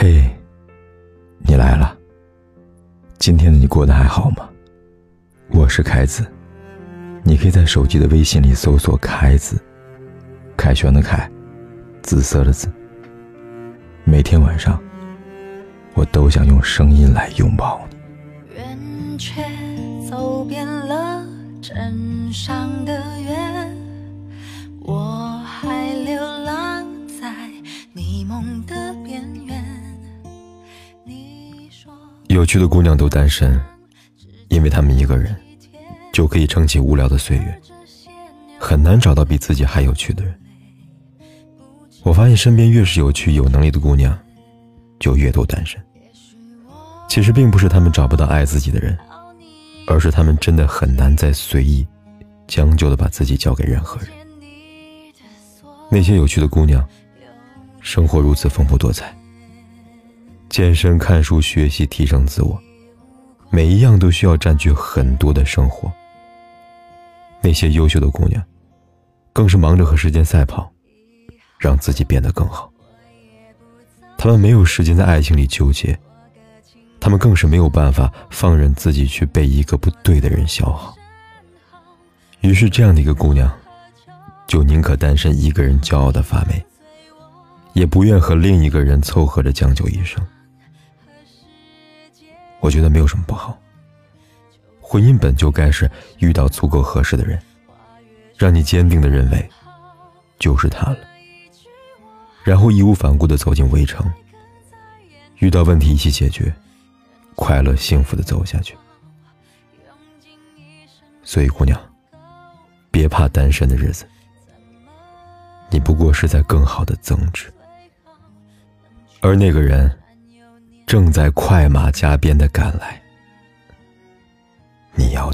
嘿，你来了。今天的你过得还好吗？我是凯子，你可以在手机的微信里搜索“凯子”，凯旋的凯，紫色的紫。每天晚上，我都想用声音来拥抱你。圆却走遍了镇上的月，我还流浪在你梦的有趣的姑娘都单身，因为她们一个人就可以撑起无聊的岁月，很难找到比自己还有趣的人。我发现身边越是有趣、有能力的姑娘，就越多单身。其实并不是她们找不到爱自己的人，而是她们真的很难再随意、将就的把自己交给任何人。那些有趣的姑娘，生活如此丰富多彩，健身、看书、学习、提升自我，每一样都需要占据很多的生活。那些优秀的姑娘，更是忙着和时间赛跑。让自己变得更好。他们没有时间在爱情里纠结，他们更是没有办法放任自己去被一个不对的人消耗。于是，这样的一个姑娘，就宁可单身一个人骄傲的发霉，也不愿和另一个人凑合着将就一生。我觉得没有什么不好。婚姻本就该是遇到足够合适的人，让你坚定的认为，就是他了。然后义无反顾的走进围城，遇到问题一起解决，快乐幸福的走下去。所以，姑娘，别怕单身的日子，你不过是在更好的增值，而那个人正在快马加鞭的赶来，你要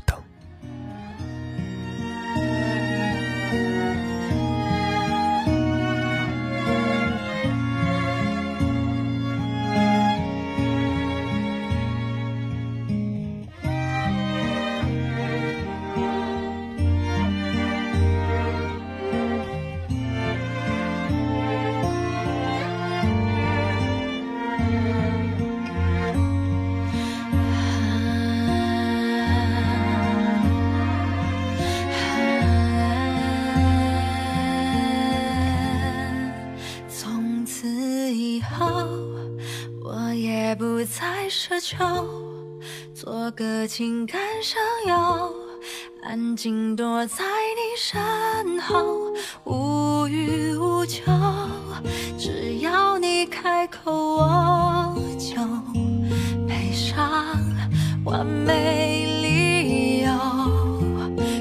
好，我也。不再奢求，做个情感上友，安静躲在你身后，无欲无求。只要你开口，我就配上完美理由，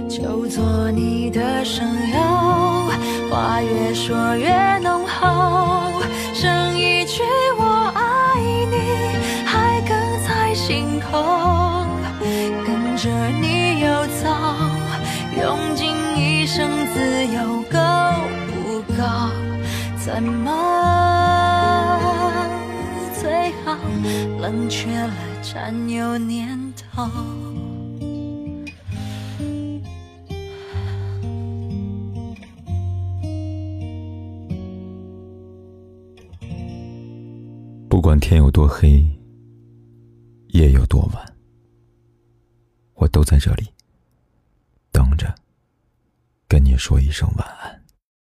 就做你的声优，话越说越浓厚，着你游走，用尽一生自由，够不够？怎么最后冷却了占有念头？不管天有多黑。夜有多晚，我都在这里等着，跟你说一声晚安。